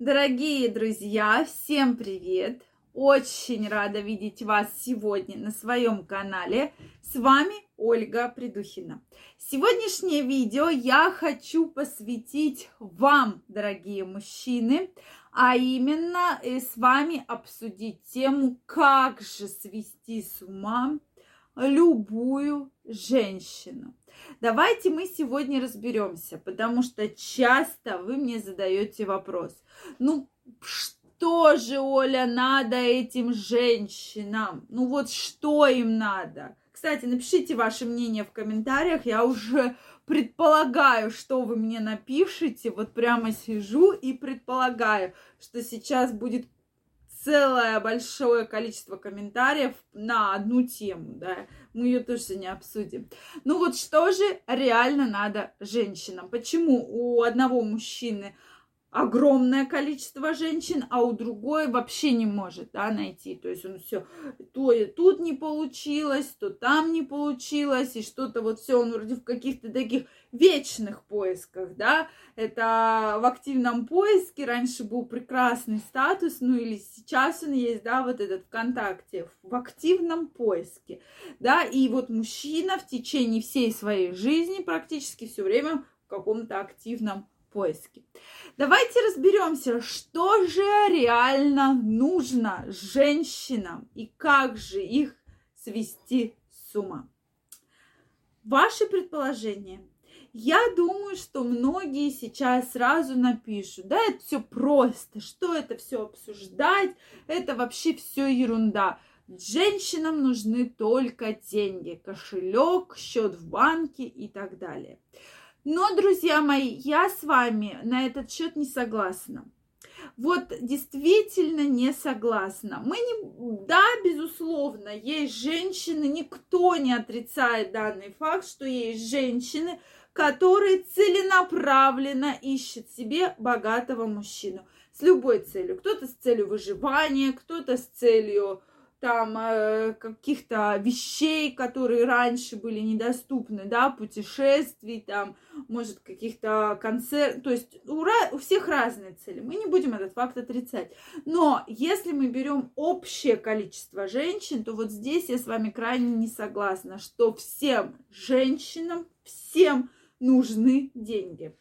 Дорогие друзья, всем привет! Очень рада видеть вас сегодня на своем канале. С вами Ольга Придухина. Сегодняшнее видео я хочу посвятить вам, дорогие мужчины, а именно э, с вами обсудить тему, как же свести с ума любую женщину. Давайте мы сегодня разберемся, потому что часто вы мне задаете вопрос. Ну, что же, Оля, надо этим женщинам? Ну вот что им надо? Кстати, напишите ваше мнение в комментариях. Я уже предполагаю, что вы мне напишите. Вот прямо сижу и предполагаю, что сейчас будет целое большое количество комментариев на одну тему, да, мы ее тоже сегодня обсудим. Ну вот что же реально надо женщинам? Почему у одного мужчины огромное количество женщин, а у другой вообще не может да, найти. То есть он все, то и тут не получилось, то там не получилось, и что-то вот все, он вроде в каких-то таких вечных поисках, да, это в активном поиске раньше был прекрасный статус, ну или сейчас он есть, да, вот этот ВКонтакте, в активном поиске, да, и вот мужчина в течение всей своей жизни практически все время в каком-то активном поиске. Давайте разберемся, что же реально нужно женщинам и как же их свести с ума. Ваши предположения. Я думаю, что многие сейчас сразу напишут, да, это все просто, что это все обсуждать, это вообще все ерунда. Женщинам нужны только деньги, кошелек, счет в банке и так далее. Но, друзья мои, я с вами на этот счет не согласна. Вот действительно не согласна. Мы не, да, безусловно, есть женщины, никто не отрицает данный факт, что есть женщины, которые целенаправленно ищут себе богатого мужчину с любой целью. Кто-то с целью выживания, кто-то с целью там э, каких-то вещей, которые раньше были недоступны, да, путешествий, там, может, каких-то концертов, то есть у, у всех разные цели, мы не будем этот факт отрицать. Но если мы берем общее количество женщин, то вот здесь я с вами крайне не согласна, что всем женщинам, всем нужны деньги.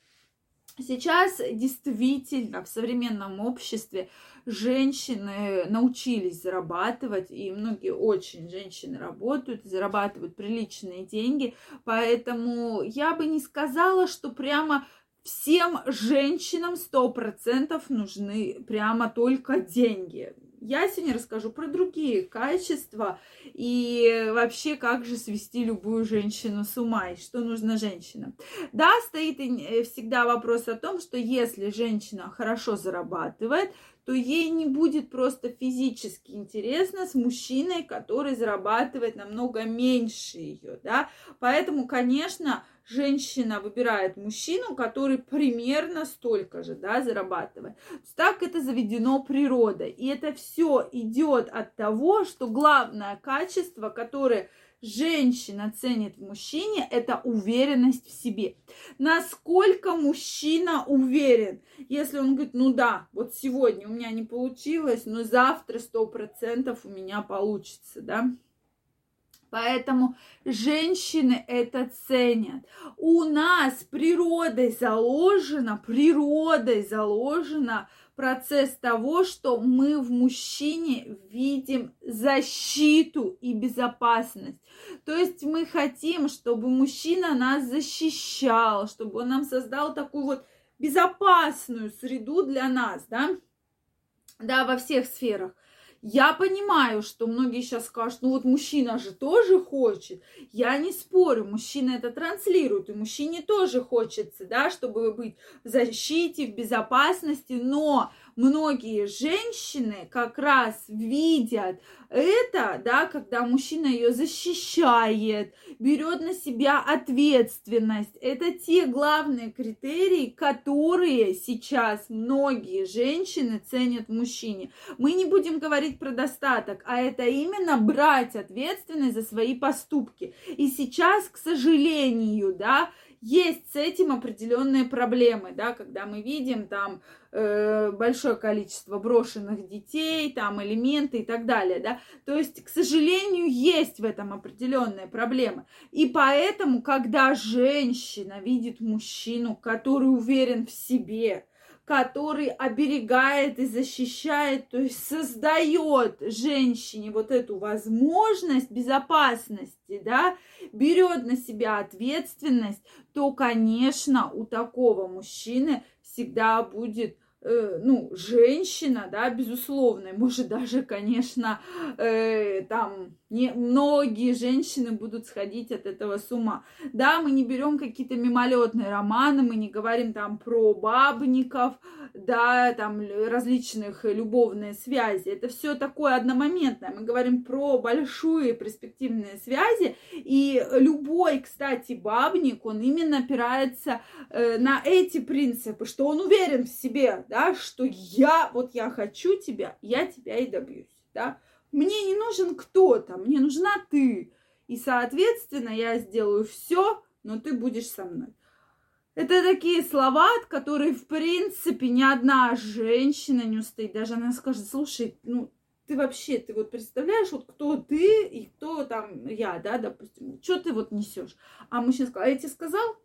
Сейчас действительно в современном обществе женщины научились зарабатывать, и многие очень женщины работают, зарабатывают приличные деньги, поэтому я бы не сказала, что прямо всем женщинам сто процентов нужны прямо только деньги. Я сегодня расскажу про другие качества и вообще, как же свести любую женщину с ума и что нужно женщинам. Да, стоит э, всегда вопрос о том, что если женщина хорошо зарабатывает, то ей не будет просто физически интересно с мужчиной, который зарабатывает намного меньше ее, да. Поэтому, конечно, женщина выбирает мужчину, который примерно столько же, да, зарабатывает. Так это заведено природой. И это все идет от того, что главное качество, которое женщина ценит в мужчине, это уверенность в себе. Насколько мужчина уверен, если он говорит, ну да, вот сегодня у меня не получилось, но завтра сто процентов у меня получится, да. Поэтому женщины это ценят. У нас природой заложено, природой заложено процесс того, что мы в мужчине видим защиту и безопасность. То есть мы хотим, чтобы мужчина нас защищал, чтобы он нам создал такую вот безопасную среду для нас, да, да, во всех сферах. Я понимаю, что многие сейчас скажут, ну вот мужчина же тоже хочет. Я не спорю, мужчина это транслирует, и мужчине тоже хочется, да, чтобы быть в защите, в безопасности, но многие женщины как раз видят это, да, когда мужчина ее защищает, берет на себя ответственность. Это те главные критерии, которые сейчас многие женщины ценят в мужчине. Мы не будем говорить про достаток, а это именно брать ответственность за свои поступки. И сейчас, к сожалению, да, есть с этим определенные проблемы, да, когда мы видим там э, большое количество брошенных детей, там элементы и так далее, да. То есть, к сожалению, есть в этом определенные проблемы. И поэтому, когда женщина видит мужчину, который уверен в себе, который оберегает и защищает, то есть создает женщине вот эту возможность безопасности, да, берет на себя ответственность, то, конечно, у такого мужчины всегда будет э, ну, женщина, да, безусловно, может даже, конечно, э, там не, многие женщины будут сходить от этого с ума. Да, мы не берем какие-то мимолетные романы, мы не говорим там про бабников, да, там различных любовные связи. Это все такое одномоментное. Мы говорим про большие перспективные связи. И любой, кстати, бабник, он именно опирается э, на эти принципы, что он уверен в себе, да, что я, вот я хочу тебя, я тебя и добьюсь, да. Мне не нужен кто-то, мне нужна ты. И, соответственно, я сделаю все, но ты будешь со мной. Это такие слова, от которых, в принципе, ни одна женщина не устоит. Даже она скажет, слушай, ну, ты вообще, ты вот представляешь, вот кто ты и кто там я, да, допустим, что ты вот несешь? А мужчина сказал, а я тебе сказал,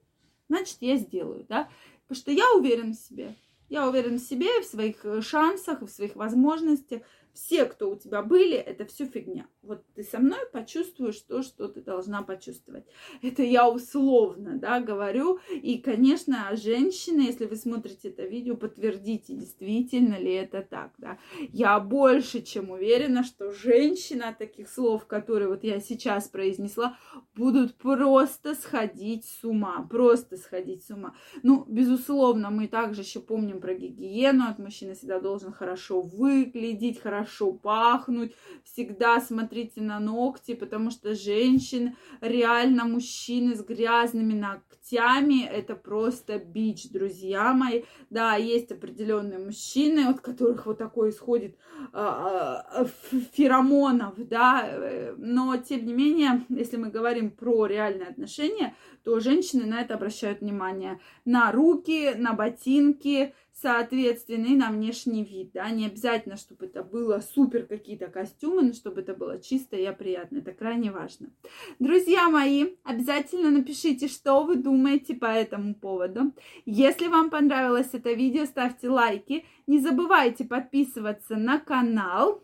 значит, я сделаю, да, потому что я уверен в себе. Я уверен в себе, в своих э, шансах, в своих возможностях все, кто у тебя были, это все фигня. Вот ты со мной почувствуешь то, что ты должна почувствовать. Это я условно, да, говорю. И, конечно, женщины, если вы смотрите это видео, подтвердите, действительно ли это так, да. Я больше чем уверена, что женщина таких слов, которые вот я сейчас произнесла, будут просто сходить с ума, просто сходить с ума. Ну, безусловно, мы также еще помним про гигиену, от мужчины всегда должен хорошо выглядеть, хорошо хорошо пахнуть, всегда смотрите на ногти, потому что женщин, реально мужчины с грязными ногтями, это просто бич, друзья мои. Да, есть определенные мужчины, от которых вот такой исходит а, а, феромонов, да, э, но тем не менее, если мы говорим про реальные отношения, то женщины на это обращают внимание. На руки, на ботинки, соответственно, и на внешний вид, да, не обязательно, чтобы это было супер какие-то костюмы, но чтобы это было чисто и приятно, это крайне важно. Друзья мои, обязательно напишите, что вы думаете по этому поводу. Если вам понравилось это видео, ставьте лайки, не забывайте подписываться на канал,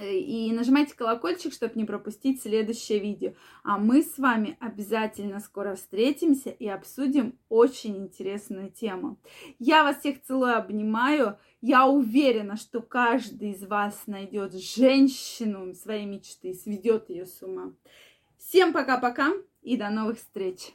и нажимайте колокольчик, чтобы не пропустить следующее видео. А мы с вами обязательно скоро встретимся и обсудим очень интересную тему. Я вас всех целую, обнимаю. Я уверена, что каждый из вас найдет женщину своей мечты, сведет ее с ума. Всем пока-пока и до новых встреч!